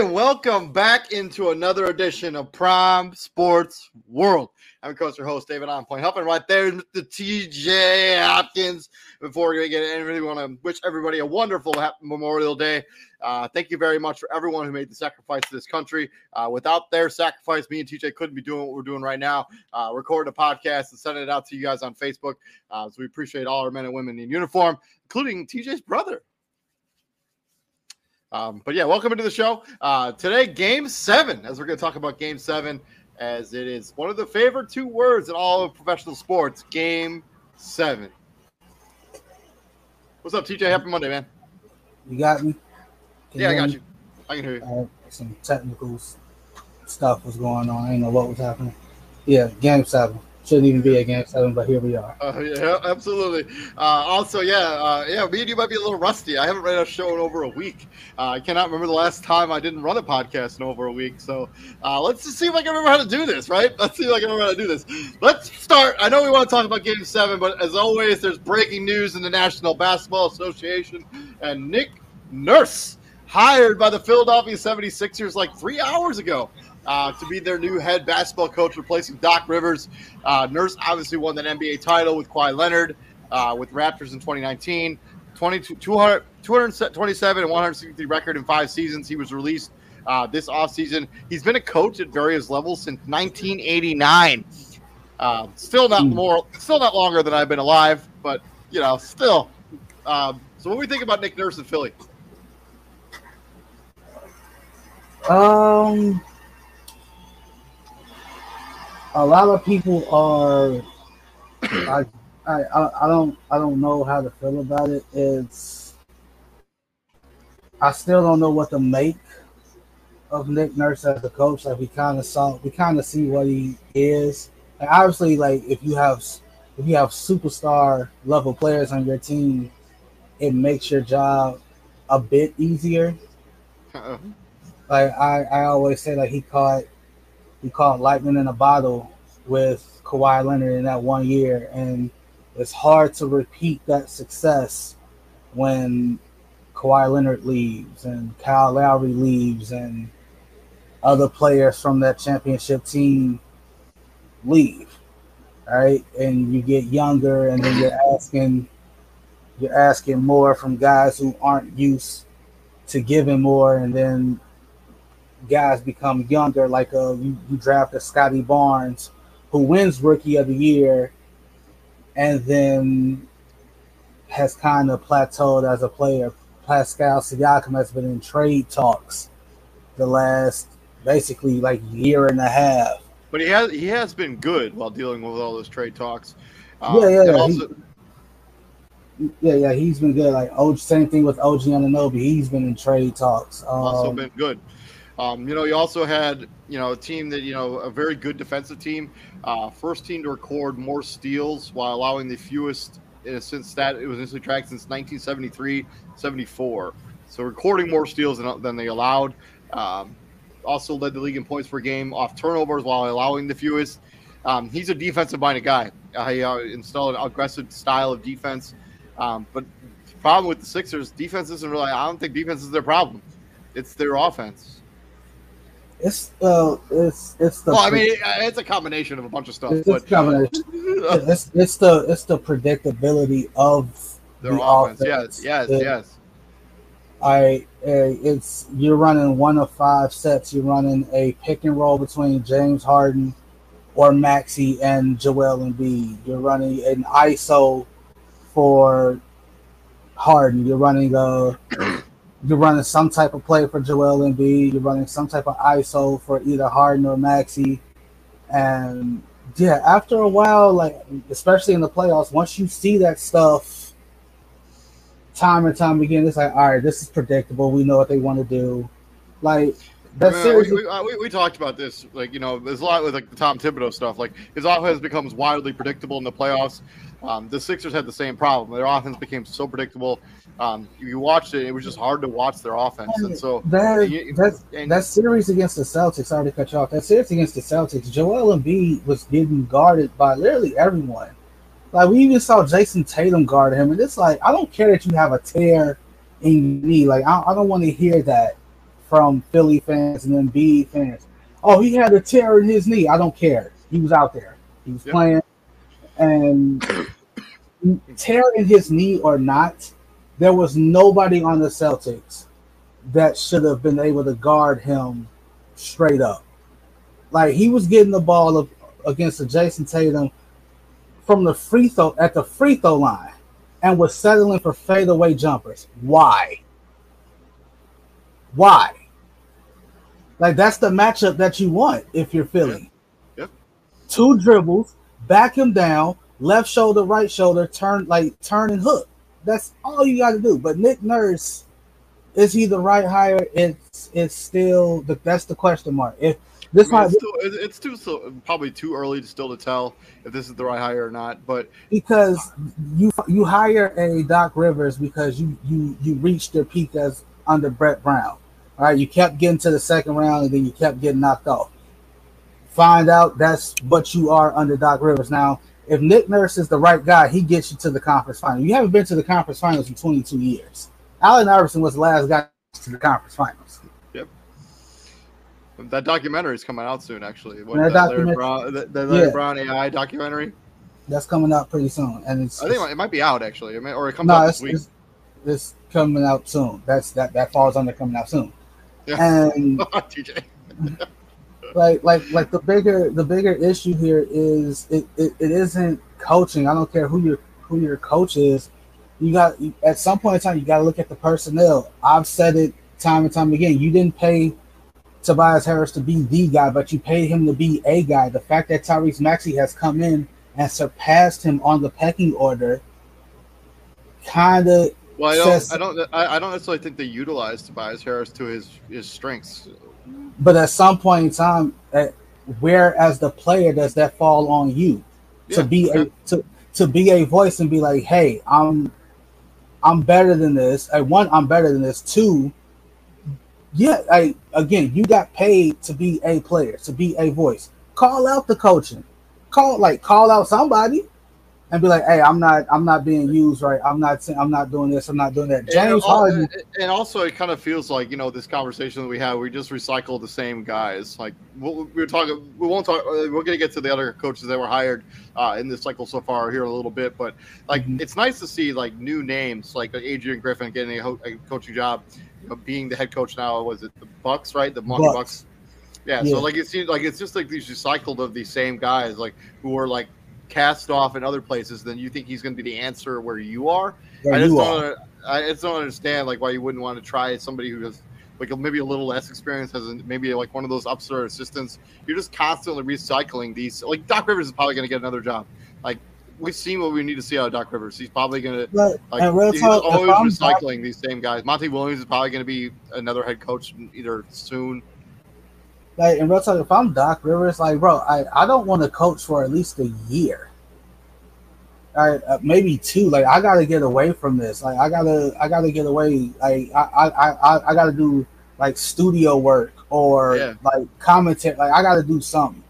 Monday. Welcome back into another edition of Prime Sports World. I'm coach your host, David On Point. Helping right there, Mr. TJ Hopkins. Before we get in, we want to wish everybody a wonderful Memorial Day. Uh, thank you very much for everyone who made the sacrifice to this country. Uh, without their sacrifice, me and TJ couldn't be doing what we're doing right now, uh, recording a podcast and sending it out to you guys on Facebook. Uh, so we appreciate all our men and women in uniform, including TJ's brother. Um, but yeah, welcome into the show. Uh, today, game seven, as we're going to talk about game seven, as it is one of the favorite two words in all of professional sports game seven. What's up, TJ? Happy Monday, man. You got me? Can Yeah, I got me? you. I can hear you. Uh, some technical stuff was going on. I didn't know what was happening. Yeah, game seven. Shouldn't even be a game seven, but here we are. Uh, yeah, absolutely. Uh, also, yeah, uh, yeah, me and you might be a little rusty. I haven't ran a show in over a week. Uh, I cannot remember the last time I didn't run a podcast in over a week. So uh, let's just see if I can remember how to do this, right? Let's see if I can remember how to do this. Let's start. I know we want to talk about Game Seven, but as always, there's breaking news in the National Basketball Association, and Nick Nurse hired by the Philadelphia 76ers like three hours ago uh, to be their new head basketball coach, replacing Doc Rivers. Uh, Nurse obviously won that NBA title with Kawhi Leonard uh, with Raptors in 2019. 22, 200, 227 and 163 record in five seasons. He was released uh, this offseason. He's been a coach at various levels since 1989. Uh, still not Hmm. more, still not longer than I've been alive, but you know, still. Um, so, what do we think about Nick Nurse in Philly? Um, a lot of people are. I, I, I don't, I don't know how to feel about it. It's. I still don't know what to make of Nick Nurse as a coach. Like we kind of saw, we kind of see what he is. And obviously, like if you have, if you have superstar level players on your team, it makes your job a bit easier Uh, like I, I always say like he caught he caught lightning in a bottle with Kawhi Leonard in that one year and it's hard to repeat that success when Kawhi Leonard leaves and Kyle Lowry leaves and other players from that championship team leave. Right? And you get younger and then you're asking you're asking more from guys who aren't used to giving more and then guys become younger. Like uh, you, you draft a Scottie Barnes who wins Rookie of the Year, and then has kind of plateaued as a player. Pascal Siakam has been in trade talks the last basically like year and a half. But he has he has been good while dealing with all those trade talks. Yeah, yeah, yeah, also, Yeah, yeah, he's been good. Like same thing with OG Anunoby. He's been in trade talks. Um, also been good. Um, you know, you also had you know a team that you know a very good defensive team, uh, first team to record more steals while allowing the fewest in since that it was initially tracked since 1973 74. So recording more steals than, than they allowed. Um, also led the league in points per game off turnovers while allowing the fewest. Um, he's a defensive minded guy. He uh, installed an aggressive style of defense. Um, but the problem with the Sixers, defense isn't really, I don't think defense is their problem. It's their offense. It's uh, it's it's the. Well, I mean, it's a combination of a bunch of stuff. It's, but, combination. it's it's the it's the predictability of their the offense. offense. Yes, yes, yes. I it's you're running one of five sets. You're running a pick and roll between James Harden or Maxey and Joel Embiid. You're running an ISO for Harden. You're running a you're running some type of play for Joel Embiid. You're running some type of ISO for either Harden or Maxey. And yeah, after a while, like especially in the playoffs, once you see that stuff time and time again, it's like, all right, this is predictable. We know what they want to do. Like that's I mean, we, we, we, talked about this, like you know, there's a lot with like the Tom Thibodeau stuff. Like his offense becomes wildly predictable in the playoffs. Um, the Sixers had the same problem. Their offense became so predictable. Um, you watched it; it was just hard to watch their offense. And so that that, and, that series against the Celtics, sorry to cut you off. That series against the Celtics, Joel Embiid was getting guarded by literally everyone. Like we even saw Jayson Tatum guard him, and it's like I don't care that you have a tear in me. Like I, I don't want to hear that from Philly fans and then Embiid fans. Oh, he had a tear in his knee. I don't care. He was out there. He was yep. playing and tear in his knee or not, there was nobody on the Celtics that should have been able to guard him straight up. Like he was getting the ball of, against the Jayson Tatum from the free throw at the free throw line and was settling for fadeaway jumpers. Why? Why? Like that's the matchup that you want if you're Philly. Yep. yep. Two dribbles, back him down, left shoulder, right shoulder, turn like turn and hook. That's all you got to do. But Nick Nurse, is he the right hire? It's it's still the that's the question mark. If this I mean, it's, still, it's too so, probably too early to still to tell if this is the right hire or not. But because you you hire a Doc Rivers because you you you reached your peak as under Brett Brown. All right, you kept getting to the second round and then you kept getting knocked off find out that's what you are under Doc Rivers. Now, if Nick Nurse is the right guy, he gets you to the conference final. You haven't been to the conference finals in 22 years. Allen Iverson was the last guy to the conference finals. Yep. That documentary is coming out soon, actually. What, that, that Larry Brown, Larry yeah. Brown AI documentary. That's coming out pretty soon, and it's. I think it might be out actually, or it comes no, out this week. It's, it's, coming out soon. That's that that falls under coming out soon. Yeah. And TJ. like like like the bigger the bigger issue here is it, it, it isn't coaching. I don't care who your who your coach is. You got at some point in time you got to look at the personnel. I've said it time and time again. You didn't pay Tobias Harris to be the guy, but you paid him to be a guy. The fact that Tyrese Maxey has come in and surpassed him on the pecking order kind of well, I don't, says, I don't, I don't necessarily think they utilized Tobias Harris to his his strengths. But at some point in time, uh, where as the player does that fall on you yeah, to be a to to be a voice and be like, hey, I'm I'm better than this. I one, I'm better than this. Two, yeah, I again, you got paid to be a player, to be a voice. Call out the coaching. Call like call out somebody and be like, "Hey, I'm not, I'm not being used right. I'm not, I'm not doing this. I'm not doing that." James Harden, and also it kind of feels like you know this conversation that we have. We just recycle the same guys. Like we we're talking, we won't talk. Uh, we're gonna get to the other coaches that were hired uh, in this cycle so far here in a little bit, but like mm-hmm. it's nice to see like new names like Adrian Griffin getting a, ho- a coaching job, you know, being the head coach now. Was it the Bucks? Right, the Milwaukee Bucks. Bucks. Yeah, yeah, so like it seems like it's just like these recycled of these same guys, like who are like cast off in other places, then you think he's going to be the answer where you are. Where I just don't. I just don't understand like why you wouldn't want to try somebody who has like maybe a little less experience, has maybe like one of those upstart assistants. You're just constantly recycling these. Like Doc Rivers is probably going to get another job. Like we've seen what we need to see out of Doc Rivers. He's probably going to like he's always recycling these same guys. Monty Williams is probably going to be another head coach either soon like in real talk, if I'm Doc Rivers, like bro, I, I don't want to coach for at least a year. All right, uh, maybe two. Like I gotta get away from this. Like I gotta I gotta get away. Like I I I, I gotta do like studio work or yeah. like commentary. Like I gotta do something.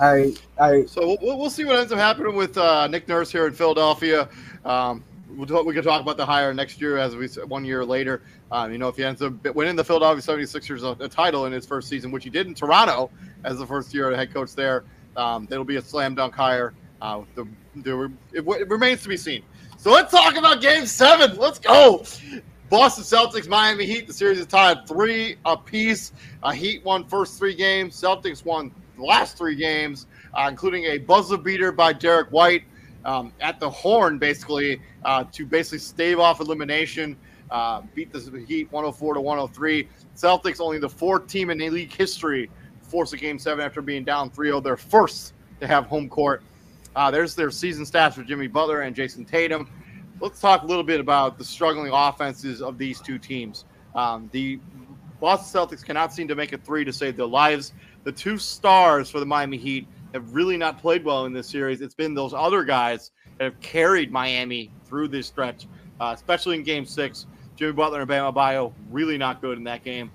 I I so we'll, we'll see what ends up happening with uh, Nick Nurse here in Philadelphia. Um, we'll talk, we can talk about the hire next year as we one year later. Um, you know, if he ends up winning the Philadelphia 76ers a, a, title in his first season, which he did in Toronto as the first year head coach there, um, it'll be a slam dunk hire. Uh, the, the, it, it, remains to be seen. So let's talk about Game Seven. Let's go. Boston Celtics, Miami Heat. The series is tied three apiece. Uh, Heat won first three games. Celtics won the last three games, uh, including a buzzer beater by Derrick White um, at the horn, basically uh, to basically stave off elimination. Uh, beat the Heat 104 to 103. Celtics only the fourth team in league history force a game seven after being down 3-0. They're first to have home court. Uh, there's their season stats for Jimmy Butler and Jayson Tatum. Let's talk a little bit about the struggling offenses of these two teams. Um, the Boston Celtics cannot seem to make a three to save their lives. The two stars for the Miami Heat have really not played well in this series. It's been those other guys that have carried Miami through this stretch, uh, especially in Game Six. Jimmy Butler and Bam Adebayo really not good in that game.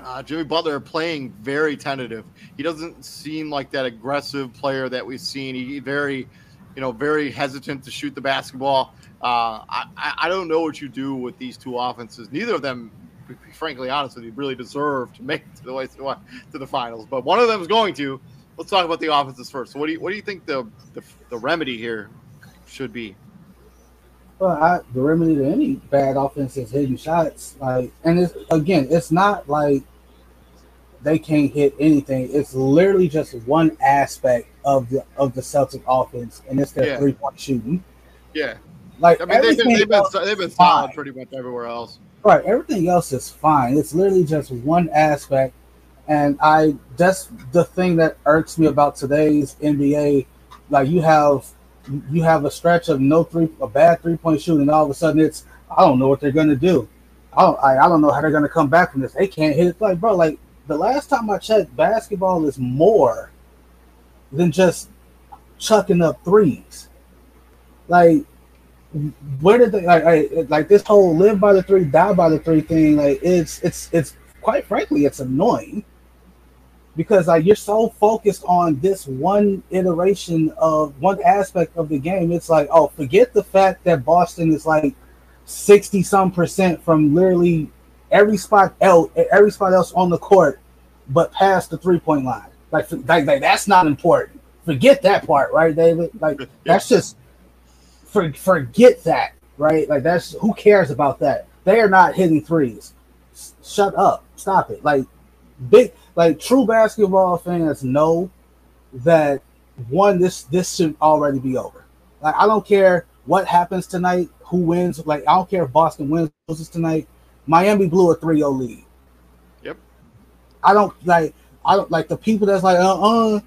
Uh, Jimmy Butler playing very tentative. He doesn't seem like that aggressive player that we've seen. He very, you know, very hesitant to shoot the basketball. Uh, I, I don't know what you do with these two offenses. Neither of them, frankly, honestly, really deserve to make it to the way to the finals. But one of them is going to let's talk about the offenses first. So what do you what do you think the the, the remedy here should be? Well, I, the remedy to any bad offense is hitting shots. Like, and it's again, it's not like they can't hit anything. It's literally just one aspect of the of the Celtic offense, and it's their yeah. three point shooting. Yeah, like I mean, they've been they've been, they've been solid pretty much everywhere else. Right, everything else is fine. It's literally just one aspect and I that's the thing that irks me about today's NBA. Like you have you have a stretch of no three a bad three point shooting, all of a sudden it's I don't know what they're gonna do. I don't I, I don't know how they're gonna come back from this. They can't hit it. Like bro, like the last time I checked, basketball is more than just chucking up threes. Like where did they like, like this whole live by the three, die by the three thing? Like it's it's it's quite frankly, it's annoying because like you're so focused on this one iteration of one aspect of the game. It's like, oh, forget the fact that Boston is like sixty some percent from literally every spot else, every spot else on the court, but past the three point line. Like, like, like that's not important. Forget that part, right, David? Like that's just for, forget that, right? Like that's who cares about that? They are not hitting threes. Shut up. Stop it. Like big like true basketball fans know that one this this should already be over. Like I don't care what happens tonight, who wins. Like I don't care if Boston wins loses tonight. Miami blew a 3-0 lead. Yep. I don't like I don't like the people that's like uh uh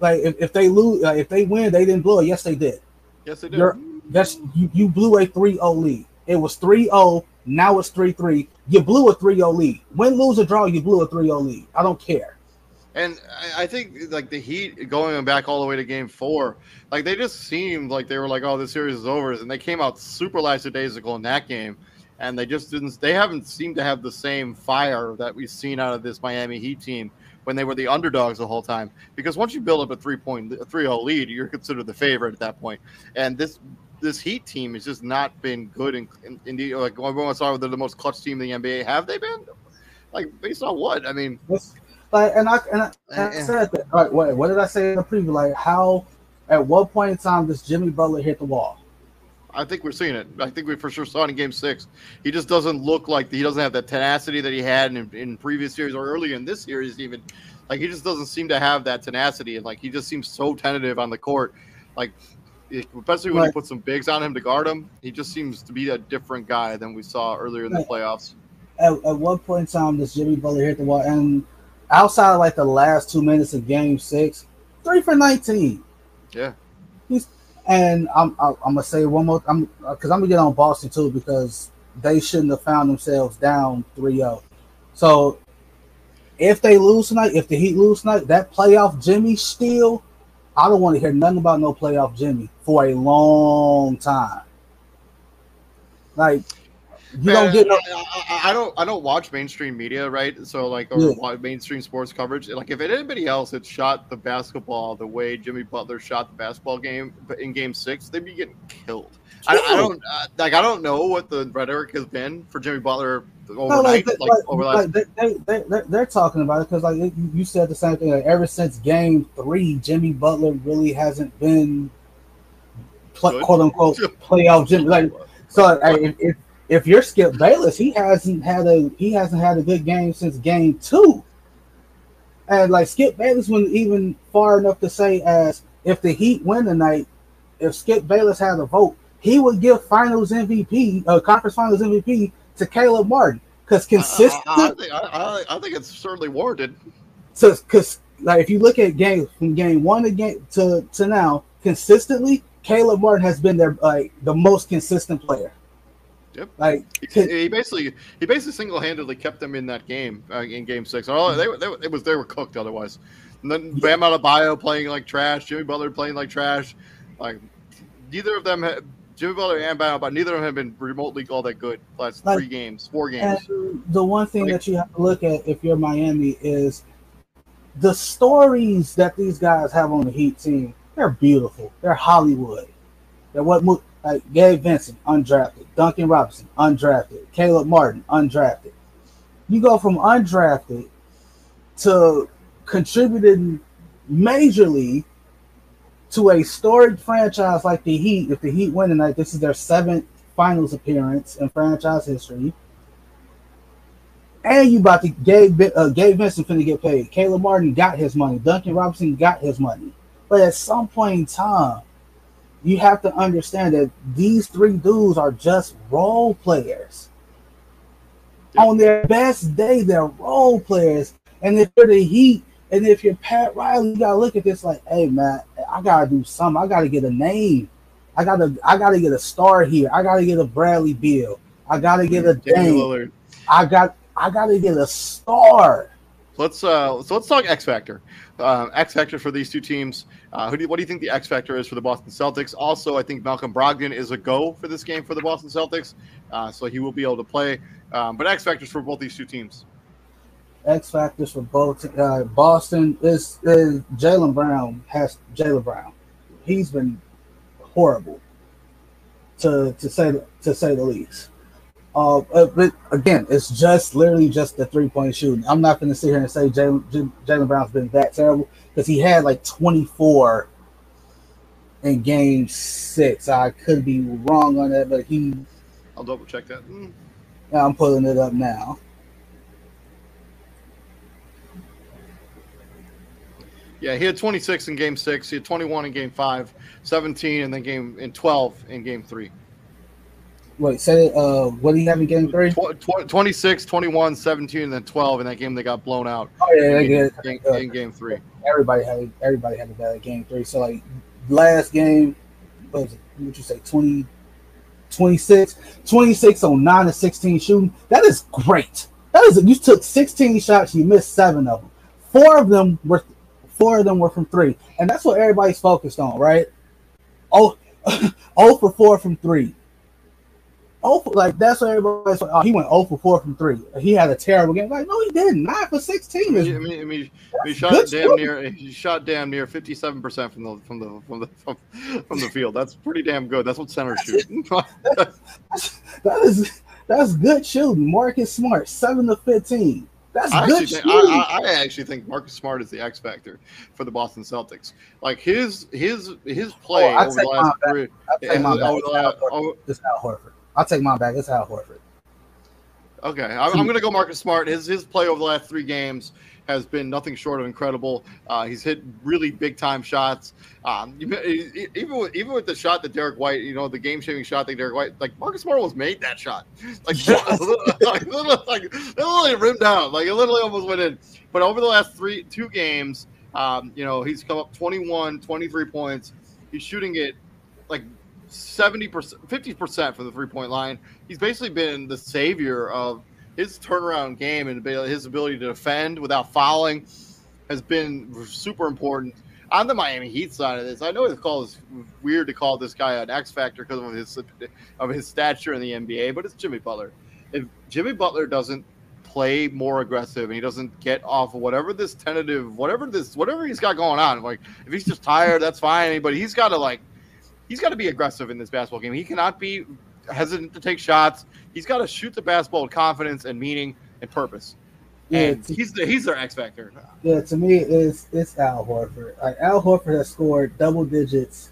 like if, if they lose uh, if they win they didn't blow it. Yes they did. Yes they did. You're, that's you, you blew a 3-0 lead. It was 3-0 now it's 3 3. You blew a 3 0 lead. Win, lose, or draw, you blew a 3 0 lead. I don't care. And I think like the Heat going back all the way to game four, like they just seemed like they were like, oh, the series is over. And they came out super lackadaisical in that game. And they just didn't, they haven't seemed to have the same fire that we've seen out of this Miami Heat team when they were the underdogs the whole time. Because once you build up a three point, a 3 0 lead, you're considered the favorite at that point. And this this Heat team has just not been good. In, in, in the, like everyone saw, they're the most clutch team in the NBA. Have they been? Like based on what? I mean, like, and I and I, and I eh, eh. said that. All right, wait, what did I say in the preview? Like, how? At what point in time does Jimmy Butler hit the wall? I think we're seeing it. I think we for sure saw it in Game Six. He just doesn't look like he doesn't have that tenacity that he had in, in previous series or earlier in this series. Even like he just doesn't seem to have that tenacity, and like he just seems so tentative on the court. Like especially when right. you put some bigs on him to guard him. He just seems to be a different guy than we saw earlier in right. the playoffs. At, at one point in time, does Jimmy Butler hit the wall? And outside of like the last two minutes of Game Six, three for nineteen. Yeah. He's and I'm I'm, I'm gonna say one more. I'm because I'm gonna get on Boston too because they shouldn't have found themselves down 3-0. So if they lose tonight, if the Heat lose tonight, that playoff Jimmy still, I don't want to hear nothing about no playoff Jimmy for a long time. Like you don't get. No- I, I, don't. I don't watch mainstream media, right? So like, or yeah. mainstream sports coverage. Like, if anybody else had shot the basketball the way Jimmy Butler shot the basketball game in Game Six, they'd be getting killed. I, I, don't uh, like. I don't know what the rhetoric has been for Jimmy Butler overnight. No, like, like, like, they, they, they, they're talking about it because, like you said, the same thing. Like, ever since Game Three, Jimmy Butler really hasn't been quote unquote playoff Jimmy. Like, so if, if if you're Skip Bayless, he hasn't had a he hasn't had a good game since game two. And like Skip Bayless went even far enough to say as if the Heat win tonight, if Skip Bayless had a vote, he would give Finals MVP, uh, Conference Finals MVP to Caleb Martin because consistent. Uh, I, think, I, I, think it's certainly warranted. So, because like if you look at games from game one to game to to now, consistently, Caleb Martin has been their like the most consistent player. Yep. Like he, he basically he basically single handedly kept them in that game uh, in Game Six. Oh, they, they it was they were cooked otherwise. And then Bam Adebayo playing like trash, Jimmy Butler playing like trash. Like neither of them, had, Jimmy Butler and Bam, but neither of them have been remotely all that good last like, three games, four games. the one thing like, that you have to look at if you're Miami is the stories that these guys have on the Heat team. They're beautiful. They're Hollywood. They're what like Gabe Vincent, undrafted. Duncan Robinson, undrafted. Caleb Martin, undrafted. You go from undrafted to contributing majorly to a storied franchise like the Heat. If the Heat win tonight, this is their seventh finals appearance in franchise history. And you about to Gabe, uh, Gabe Vincent finna get paid. Caleb Martin got his money. Duncan Robinson got his money. But at some point in time, you have to understand that these three dudes are just role players. Yep. On their best day, they're role players. And if you're the Heat, and if you're Pat Riley, you gotta look at this like, hey man, I gotta do something. I gotta get a name. I gotta I gotta get a star here. I gotta get a Bradley Beal. I gotta get a Dame. I got I gotta get a star. Let's uh so let's talk X Factor. Uh, X Factor for these two teams. Uh, who do, what do you think the X factor is for the Boston Celtics? Also, I think Malcolm Brogdon is a go for this game for the Boston Celtics, uh, so he will be able to play. Um, but X factors for both these two teams. X factors for both uh, Boston is, is Jaylen Brown has Jaylen Brown. He's been horrible to to say to say the least. Uh, uh but again, it's just literally just the three point shooting. I'm not going to sit here and say Jaylen Brown's been that terrible because he had like 24 in game six. I could be wrong on that, but he. I'll double check that. I'm pulling it up now. Yeah, he had 26 in game six. He had 21 in game five, 17 and then game in 12 in game three. Wait, say uh, what do you have in game three? Tw- tw- 26, 21, 17, and then 12 in that game they got blown out. Oh, yeah, in, game, game, uh, in game three. Everybody had everybody had a bad game three. So, like, last game, what was it? What you say, 20, 26? 26 on 9 to 16 shooting. That is great. That is, you took 16 shots, you missed seven of them. Four of them were, four of them were from three. And that's what everybody's focused on, right? Oh, oh for 4 from three. Oh, like that's what everybody's. Oh, he went oh for 4 from three. He had a terrible game. Like, no, he didn't. Nine for 16. I mean, I mean, I mean he shot damn near. He shot damn near 57 percent from the from the from the from, from, the field. That's pretty damn good. That's what center shoot. that is that's good shooting. Marcus Smart, seven to 15. That's I good think, I, I, actually think Marcus Smart is the X factor for the Boston Celtics. Like his his his oh, play oh, over the last three. Over the last, over, it's Al Horford. Oh. I'll take my back. It's Al Horford. Okay, I'm, I'm going to go Marcus Smart. His his play over the last three games has been nothing short of incredible. Uh, he's hit really big time shots. Um, even with, even with the shot that Derrick White, you know, the game shaving shot that Derrick White, like Marcus Smart almost made that shot, like, yes. like, literally, like literally rimmed down, like it literally almost went in. But over the last three two games, um, you know, he's come up 21, 23 points. He's shooting it like 70%, 50% from the three point line. He's basically been the savior of his turnaround game and his ability to defend without fouling has been super important on the Miami Heat side of this. I know it's called weird to call this guy an X factor because of his of his stature in the NBA, but it's Jimmy Butler. If Jimmy Butler doesn't play more aggressive and he doesn't get off of whatever this tentative, whatever this, whatever he's got going on, like if he's just tired, that's fine. But he's got to like, he's got to be aggressive in this basketball game. He cannot be hesitant to take shots. He's got to shoot the basketball with confidence and meaning and purpose. Yeah, and he's the, he's their X factor. Yeah, to me, it's it's Al Horford. Like Al Horford has scored double digits,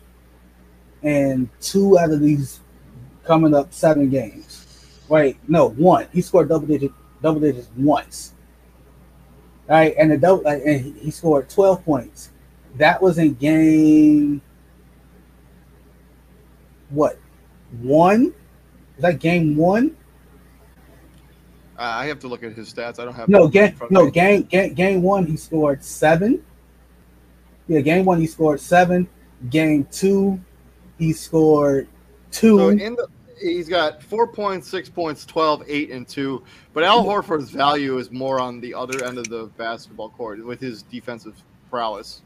and two out of these coming up seven games. Wait, no, one. He scored double digit double digits once. Right, and the double, and he scored twelve points. That was in game. What? One? Is that game one? Uh, I have to look at his stats. I don't have no game. No game, game. Game one, he scored seven. Yeah, game one he scored seven. Game two, he scored two. So in the, he's got four points, six points, 12, 8, and two. But Al Horford's value is more on the other end of the basketball court with his defensive prowess.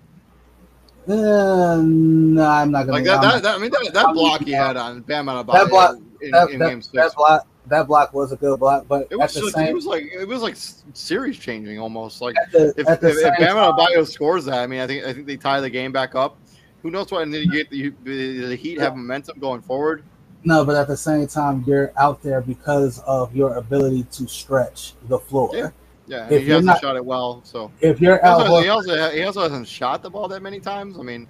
Uh, no, I'm not gonna. Like that, that, that I mean, that, that block he had on Bam Adebayo that block, in, that, in that, game six. That block, that block was a good block, but it was, just, same, it was like it was like series changing almost. Like the, if, if, if Bam Adebayo scores that, I mean, I think I think they tie the game back up. Who knows what? And then you get the, the Heat have momentum going forward. No, but at the same time, you're out there because of your ability to stretch the floor. Yeah. Yeah, if he hasn't not, shot it well. So if you're he also, he also, he also hasn't shot the ball that many times. I mean,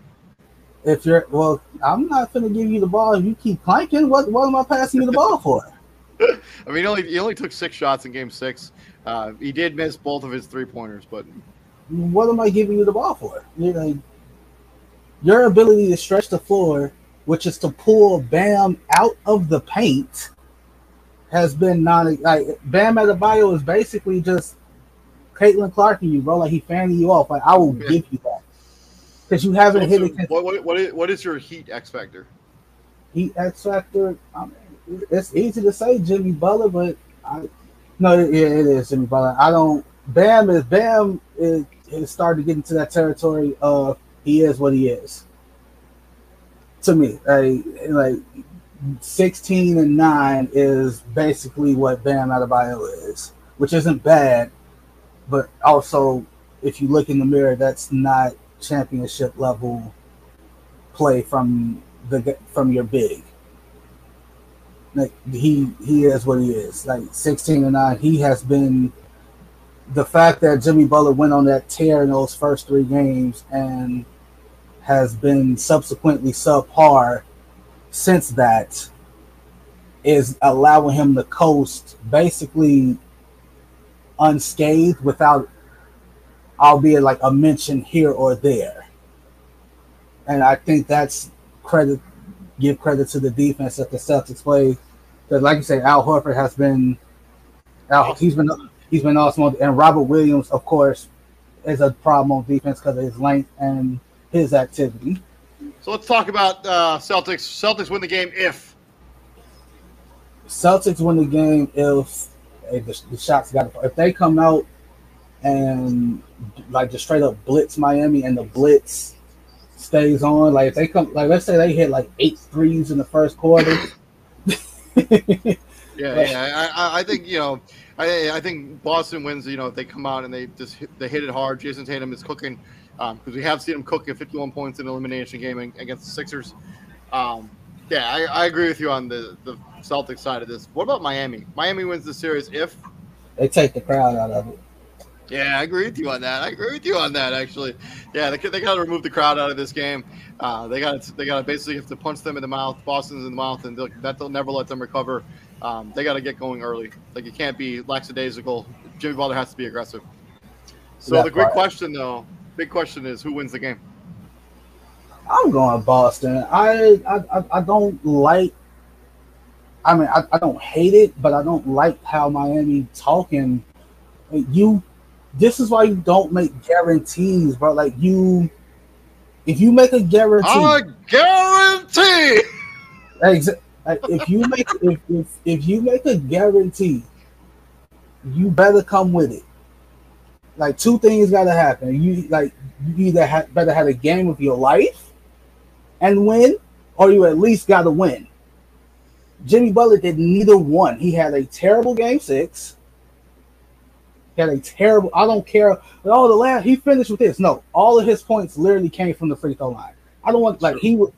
if you're well, I'm not going to give you the ball if you keep clanking. What what am I passing you the ball for? I mean, he only he only took six shots in Game Six. Uh, he did miss both of his three pointers, but what am I giving you the ball for? You know, your ability to stretch the floor, which is to pull Bam out of the paint, has been non. Like Bam Adebayo is basically just Caitlin Clark and you, bro. Like he fanning you off. Like I will yeah. give you that because you haven't so, hit so it. What, what, what, is, what is your Heat X factor? Heat X factor. I mean, it's easy to say Jimmy Butler, but I no, yeah, it is Jimmy Butler. I don't. Bam is Bam is, is starting to get into that territory of he is what he is. To me, like, like sixteen and nine is basically what Bam Adebayo is, which isn't bad, but also if you look in the mirror, that's not championship level play from the from your big. Like he he is what he is. Like sixteen and nine, he has been. The fact that Jimmy Butler went on that tear in those first three games and has been subsequently subpar since that is allowing him to coast basically unscathed without albeit like a mention here or there. And I think that's credit, give credit to the defense that the Celtics play. Because, like you say, Al Horford has been, Al, he's been he's been awesome, and Robert Williams, of course, is a problem on defense because of his length and his activity. So let's talk about uh, Celtics. Celtics win the game if Celtics win the game if hey, the, the shots got if they come out and like just straight up blitz Miami and the blitz stays on. Like if they come, like let's say they hit like eight threes in the first quarter. yeah, yeah. I, I think you know, I, I think Boston wins. You know, if they come out and they just hit, they hit it hard. Jayson Tatum is cooking because um, we have seen him cook at 51 points in elimination game against the Sixers. Um, yeah, I, I, agree with you on the the Celtics side of this. What about Miami? Miami wins the series if they take the crowd out of it. Yeah, I agree with you on that. I agree with you on that. Actually, yeah, they, they got to remove the crowd out of this game. Uh, they got they got to basically have to punch them in the mouth. Boston's in the mouth, and that they'll never let them recover. Um, they got to get going early. Like you can't be lackadaisical. Jimmy Butler has to be aggressive. So that the big question, though, big question is who wins the game. I'm going Boston. I I, I don't like. I mean, I, I don't hate it, but I don't like how Miami talking. You this is why you don't make guarantees, bro. Like you, if you make a guarantee, I guarantee. Like, if you make if, if if you make a guarantee you better come with it. Like two things got to happen. You like you either ha- better have a game of your life and win, or you at least got to win. Jimmy Butler did neither one. He had a terrible game six. Had a terrible. I don't care. Oh, the last he finished with this. No, all of his points literally came from the free throw line. I don't want like he was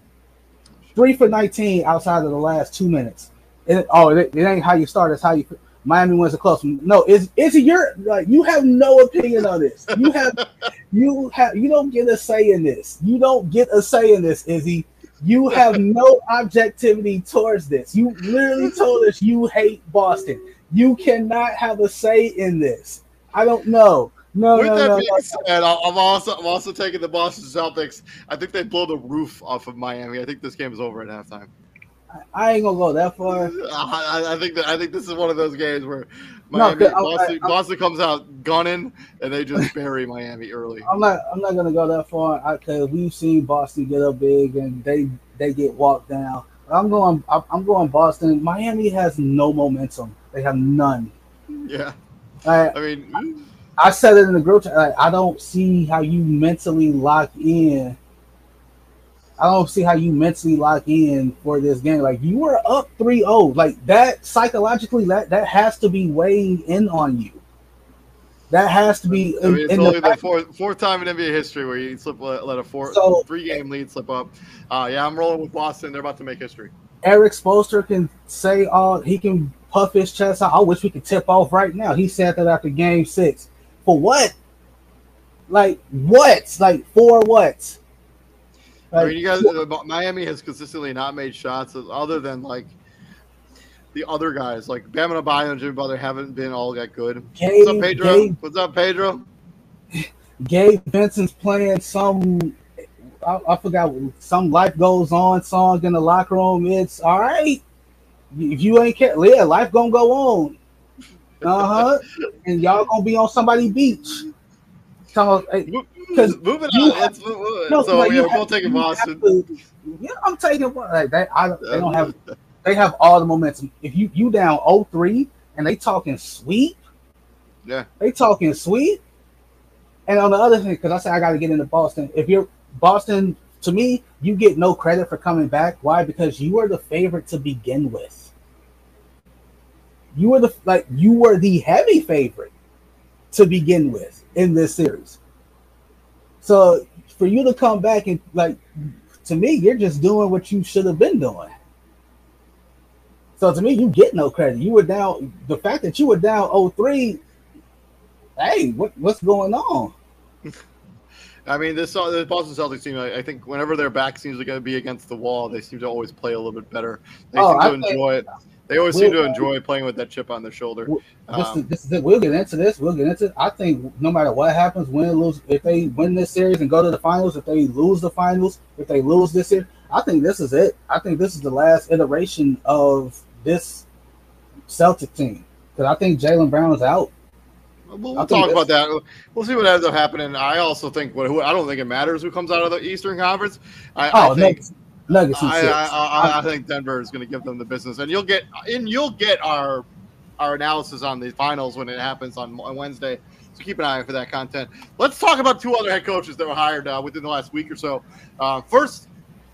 three for nineteen outside of the last two minutes. It, oh, it, it ain't how you start. It's how you. Miami wins a close. No, is is your like you have no opinion on this. You have you have you don't get a say in this. You don't get a say in this, Izzy. You have no objectivity towards this. You literally told us you hate Boston. You cannot have a say in this. I don't know. No, With no, that no, being no. said, I'm also I'm also taking the Boston Celtics. I think they blow the roof off of Miami. I think this game is over at halftime. I ain't gonna go that far. I, I- think that I think this is one of those games where No, Miami, I- Boston, I- I- Boston comes out gunning and they just bury Miami early. I'm not. I'm not gonna go that far because we've seen Boston get up big and they they get walked down. I'm going. I'm going Boston. Miami has no momentum. They have none. Yeah, I, I mean, I said it in the group chat. Like, I don't see how you mentally lock in. I don't see how you mentally lock in for this game. Like you were up 3-0. Like that psychologically, that that has to be weighing in on you. That has to be I in, mean it's in only the the fourth fourth time in NBA history where you slip let, let a four So- three game lead slip up. Uh, yeah, I'm rolling with Boston. They're about to make history. Erik Spoelstra can say all he can puff his chest out. I wish we could tip off right now. He said that after game six. For what? Like what? Like for what? I mean, you guys, uh, Miami has consistently not made shots other than like the other guys, like Bam Adebayo and Jimmy Butler, haven't been all that good. Gabe, What's up, Pedro? Gabe, What's up, Pedro? Gabe Vincent's playing some. I, I forgot some life goes on song in the locker room. It's all right. If you ain't care, yeah, life gonna go on. Uh huh. and y'all gonna be on somebody beach. So, Because moving you on, let's move on. No, so yeah, we're have- both taking you Boston. to- yeah, I'm taking like they. I, they don't have. They have all the momentum. If you you down 0-3 and they talking sweep, Yeah, they talking sweet. And on the other thing, because I said I got to get into Boston. If you're Boston, to me, you get no credit for coming back. Why? Because you were the favorite to begin with. You were the like you were the heavy favorite to begin with in this series. So for you to come back and like to me, you're just doing what you should have been doing. So to me, you get no credit. You were down. The fact that you were down 0-3, hey, what what's going on? I mean, this uh, the Boston Celtics team. I, I think whenever their back seems to be against the wall, they seem to always play a little bit better. They Oh, seem to I think- enjoy it. They always seem to enjoy playing with that chip on their shoulder. This, Um, is, this is it. We'll get into this. We'll get into. It. I think no matter what happens, win lose, if they win this series and go to the finals, if they lose the finals, if they lose this year, I think this is it. I think this is the last iteration of this Celtic team because I think Jaylen Brown is out. We'll, we'll talk about that. We'll see what ends up happening. I also think what who, I don't think it matters who comes out of the Eastern Conference. I, Oh, I think Nuggets I. I, I, think Denver is going to give them the business, and you'll get and you'll get our our analysis on the finals when it happens on, on Wednesday. So keep an eye out for that content. Let's talk about two other head coaches that were hired uh, within the last week or so. Uh, first,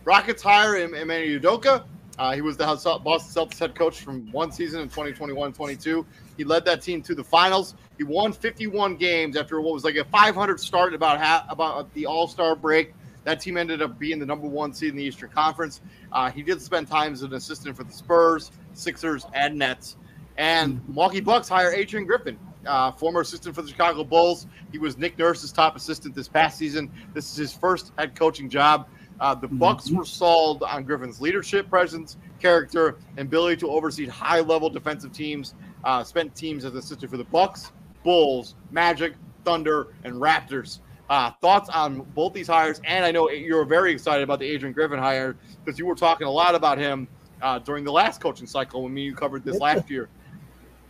Rockets hire Em- Emmanuel Udoka. Uh, he was the Boston Celtics head coach from one season in 2021-22. He led that team to the finals. He won 51 games after what was like a 500 start about half, about the All Star break. That team ended up being the number one seed in the Eastern Conference. Uh, he did spend time as an assistant for the Spurs, Sixers, and Nets. And Milwaukee Bucks hire Adrian Griffin, uh, former assistant for the Chicago Bulls. He was Nick Nurse's top assistant this past season. This is his first head coaching job. Uh, the Bucks were sold on Griffin's leadership, presence, character, and ability to oversee high-level defensive teams. Uh, spent teams as assistant for the Bucks, Bulls, Magic, Thunder, and Raptors. Uh, thoughts on both these hires? And I know you're very excited about the Adrian Griffin hire because you were talking a lot about him uh, during the last coaching cycle when me you covered this last year.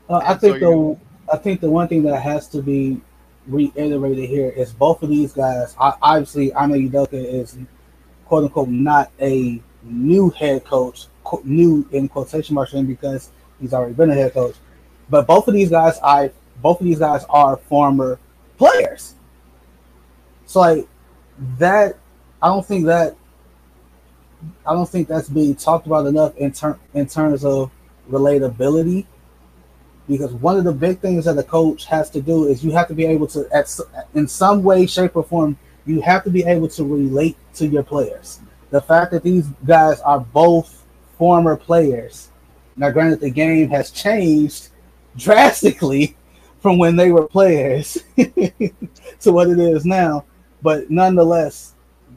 Uh, I And so think the I think the one thing that has to be reiterated here is both of these guys. Obviously I, know Udoka is quote unquote not a new head coach, new in quotation marks because he's already been a head coach. But both of these guys, I both of these guys are former players. So like that, I don't think that I don't think that's being talked about enough in ter- in terms of relatability. Because one of the big things that a coach has to do is you have to be able to, at, in some way, shape, or form, you have to be able to relate to your players. The fact that these guys are both former players. Now, granted, the game has changed drastically from when they were players to what it is now, but nonetheless,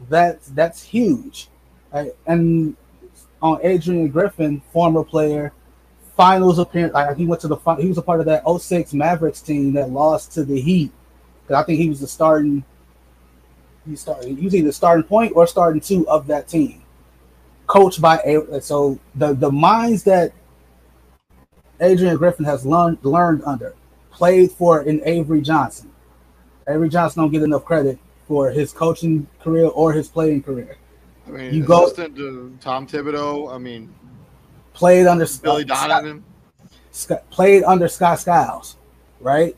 that's that's huge. And on Adrian Griffin, former player, finals appearance. Like he went to the he was a part of that 06 Mavericks team that lost to the Heat. Because I think he was the starting. He started. He was either starting point or starting two of that team. Coached by a so the the minds that Adrian Griffin has learned learned under played for in Avery Johnson. Avery Johnson don't get enough credit for his coaching career or his playing career. I mean, you go to Tom Thibodeau. I mean, played under Billy Scott, Donovan. Scott, played under Scott Skiles, right?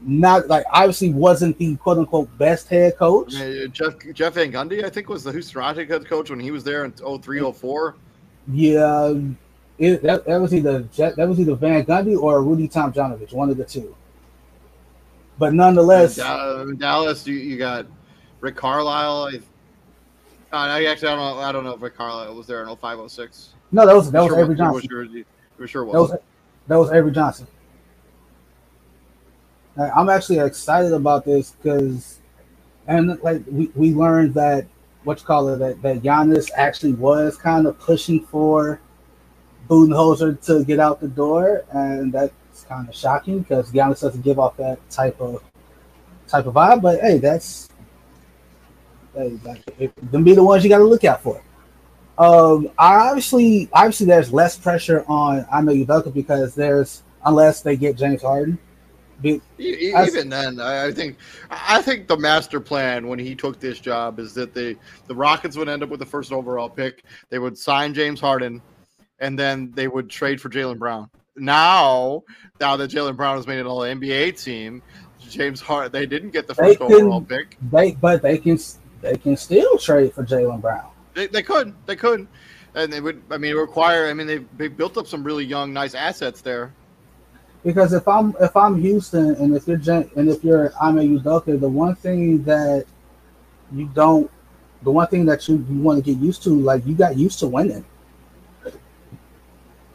Not like obviously wasn't the quote unquote best head coach. I mean, Jeff Jeff Van Gundy, I think, was the Houston Rockets head coach when he was there in 03, 04. Yeah, it, that, that was either that was either Van Gundy or Rudy Tomjanovich, one of the two. But nonetheless, Dallas, you, you got Rick Carlisle. Uh, I actually I don't know. I don't know if Rick Carlisle was there in 0506. No, that was that was sure Avery Johnson. Sure, sure was. That was that was Avery Johnson. I'm actually excited about this because, and like we, we learned that what you call it that that Giannis actually was kind of pushing for Budenholzer to get out the door, and that's kind of shocking because Giannis doesn't give off that type of type of vibe. But hey, that's hey, them be the ones you got to look out for. Um, obviously, obviously, there's less pressure on Ime Udoka because there's unless they get James Harden. Be, Even then, I think I think the master plan when he took this job is that the the Rockets would end up with the first overall pick. They would sign James Harden, and then they would trade for Jaylen Brown. Now, now that Jaylen Brown has made it all NBA team, James Hart they didn't get the first can, overall pick. They but they can they can still trade for Jaylen Brown. They, they could. They could. And they would, I mean, require, I mean, they they built up some really young, nice assets there. Because if I'm if I'm Houston and if you're and if you're Ime Udoka, the one thing that you don't, the one thing that you, you want to get used to, like you got used to winning.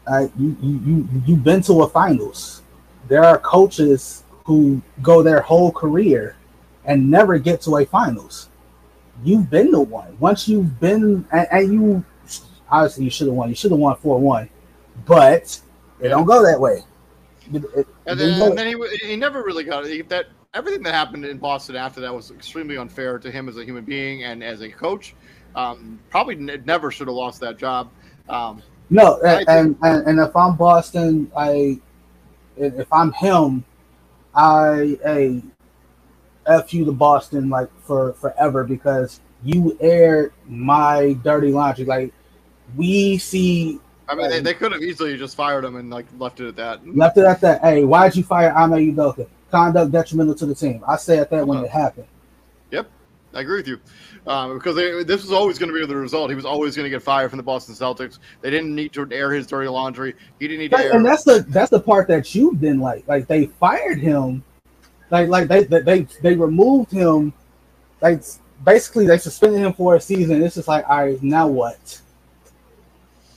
Uh, you, you you you've been to a finals. There are coaches who go their whole career and never get to a finals you've been the one. Once you've been, and, and you obviously you should have won. You should have won four one, but it don't go that way. It, it, and then, and then he, he never really got it. That everything that happened in Boston after that was extremely unfair to him as a human being and as a coach. Um, probably n- never should have lost that job. Um, no, and, and, and if I'm Boston, I if I'm him, I a f you to Boston like for forever because you aired my dirty laundry. Like we see. I mean, they, they could have easily just fired him and like left it at that. Left it at that. Hey, why'd you fire Ime Udoka? Conduct detrimental to the team. I said that when uh-huh. it happened. Yep, I agree with you. Um, because they, this was always going to be the result. He was always going to get fired from the Boston Celtics. They didn't need to air his dirty laundry. He didn't need to air. And that's the that's the part that you didn't like. Like they fired him like like they they they removed him. Like basically they suspended him for a season. It's just like, all right, now what?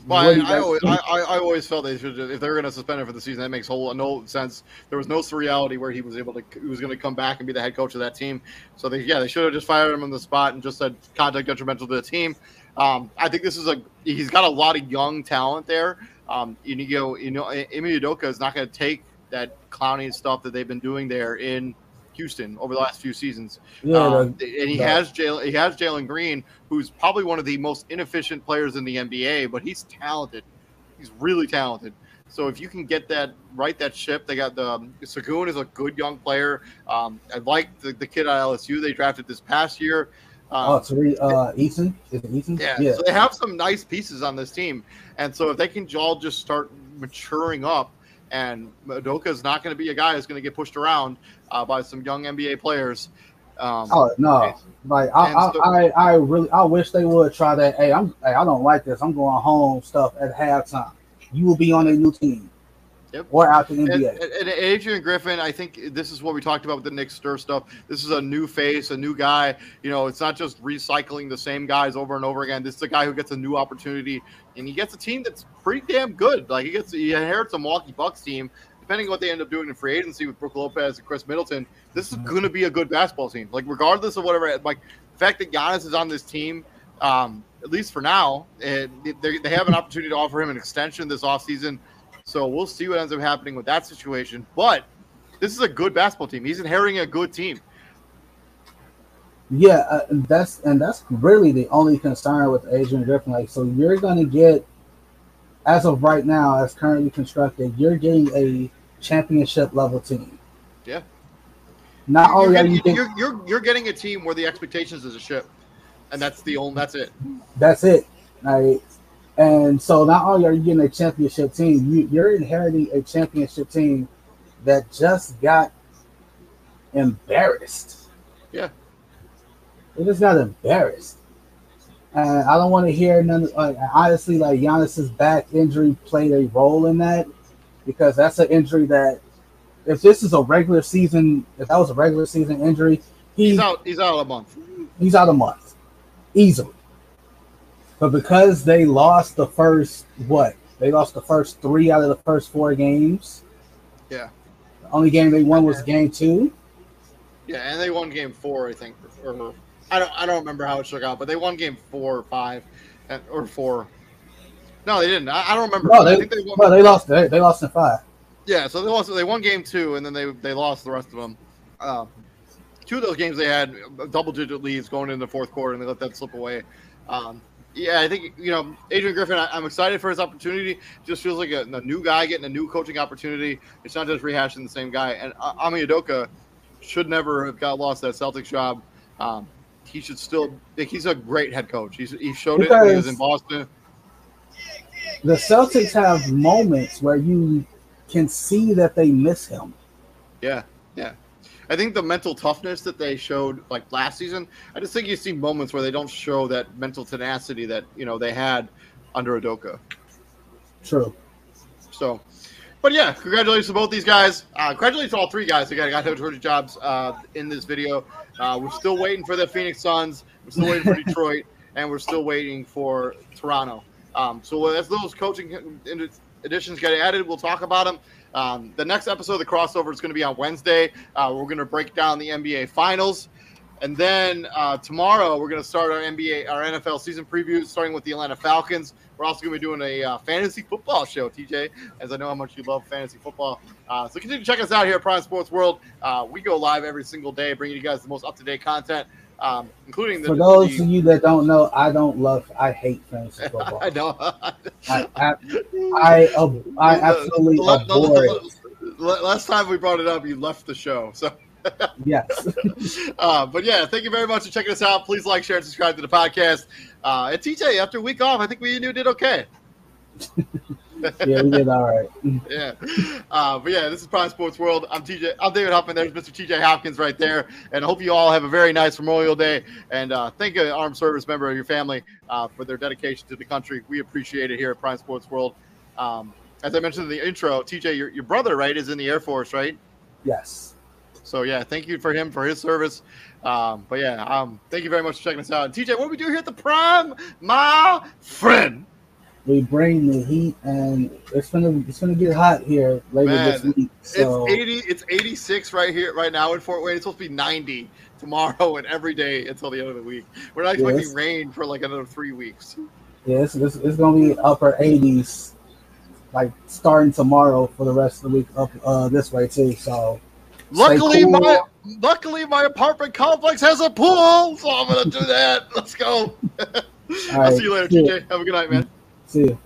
Well, I, I, always, I, I, always felt they should just, if they're going to suspend him for the season, that makes whole no sense. There was no reality where he was able to he was going to come back and be the head coach of that team. So they yeah they should have just fired him on the spot and just said contact detrimental to the team. Um, I think this is a he's got a lot of young talent there. Um, Inigo, you know, Ime Udoka is not going to take that clowning stuff that they've been doing there in Houston over the last few seasons. Yeah, um, and he has Jalen, he has Jalen Green, who's probably one of the most inefficient players in the NBA, but he's talented. He's really talented. So if you can get that right, that ship, they got the um, Sengun is a good young player. Um, I like the, the kid at LSU they drafted this past year. Um, oh, Tari uh, Eason is it Eason? Yeah, yeah. So they have some nice pieces on this team, and so if they can all just start maturing up And Udoka is not going to be a guy who's going to get pushed around uh, by some young NBA players. Um, oh no! Like I, I, so, I, I, really, I wish they would try that. Hey, I'm, hey, I don't like this. I'm going home stuff at halftime. You will be on a new team. Yep. Or out the NBA. And, and, Adrian Griffin, I think this is what we talked about with the Nick Stir stuff. This is a new face, a new guy. You know, it's not just recycling the same guys over and over again. This is a guy who gets a new opportunity, and he gets a team that's pretty damn good. Like he gets, he inherits a Milwaukee Bucks team. Depending on what they end up doing in free agency with Brook Lopez and Khris Middleton, this is mm-hmm. going to be a good basketball team. Like regardless of whatever, like the fact that Giannis is on this team, um, at least for now, and they, they have an opportunity to offer him an extension this offseason – so we'll see what ends up happening with that situation. But this is a good basketball team. He's inheriting a good team. Yeah, uh, that's and that's really the only concern with Adrian Griffin. Like, so you're going to get, as of right now, as currently constructed, you're getting a championship level team. Yeah. Not you're, only getting, you you're, you're you're getting a team where the expectations is a ship, and that's the only that's it. That's it. Right. And so not only are you getting a championship team, you, you're inheriting a championship team that just got embarrassed. Yeah. They just got embarrassed. And I don't want to hear none. Like, honestly, like Giannis's back injury played a role in that because that's an injury that, if this is a regular season, if that was a regular season injury, he, he's out. He's out a month. He's out a month, easily. But because they lost the first what? They lost the first three out of the first four games. Yeah. The only game they won was game two. Yeah, and they won game four, I think. Or I don't I don't remember how it shook out, but they won game four or five, or four. No, they didn't. I, I don't remember. No, they, they, won, no, they lost. They, they lost in five. Yeah, so they lost. They won game two, and then they they lost the rest of them. Um, two of those games they had double digit leads going into the fourth quarter, and they let that slip away. Um, yeah, I think you know Adrian Griffin. I, am excited for his opportunity. Just feels like a, a, new guy getting a new coaching opportunity. It's not just rehashing the same guy. And uh, Ime Udoka should never have got lost that Celtics job. Um, he should still. He's a great head coach. He's, he showed because it when he was in Boston. The Celtics have moments where you can see that they miss him. Yeah, yeah. I think the mental toughness that they showed like last season, I just think you see moments where they don't show that mental tenacity that you know they had under Udoka. True. So, but yeah, congratulations to both these guys. Uh, congratulations to all three guys who got, got coach jobs uh, in this video. Uh, we're still waiting for the Phoenix Suns. We're still waiting for Detroit, and we're still waiting for Toronto. Um, so as those coaching additions get added, we'll talk about them. Um, the next episode of the crossover is going to be on Wednesday. Uh, we're going to break down the NBA Finals. And then uh, tomorrow we're going to start our NBA, our NFL season preview, starting with the Atlanta Falcons. We're also going to be doing a uh, fantasy football show, TJ, as I know how much you love fantasy football. Uh, so continue to check us out here at Prime Sports World. Uh, we go live every single day, bringing you guys the most up to date content um, including the, for those the, of you that don't know, I don't love, I hate fantasy football. I know. I, I, I, I absolutely the, abhor it. Last time we brought it up, you left the show. So. yes. uh, but yeah, thank you very much for checking us out. Please like, share, and subscribe to the podcast. Uh, and TJ, after a week off, I think we knew did okay. yeah, we did all right. yeah. Uh, but yeah, this is Prime Sports World. I'm TJ. I'm David Huffman. There's Mr. TJ Hopkins right there. And I hope you all have a very nice Memorial Day. And uh, thank an armed service member of your family uh, for their dedication to the country. We appreciate it here at Prime Sports World. Um, as I mentioned in the intro, TJ, your, your brother, right, is in the Air Force, right? Yes. So yeah, thank you for him for his service. Um, but yeah, um, thank you very much for checking us out. And TJ, what do we do here at the Prime, my friend? We bring the heat, and it's gonna it's gonna get hot here later Man, this week. So. It's eighty. It's eighty six right here, right now in Fort Wayne. It's supposed to be ninety tomorrow and every day until the end of the week. We're not expecting yes. rain for like another three weeks. Yeah, it's, it's, it's gonna be upper eighties, like starting tomorrow for the rest of the week up uh, this way too. So. Luckily, cool. my luckily my apartment complex has a pool, so I'm gonna do that. Let's go. I'll see you later, TJ. Have a good night, man. See you.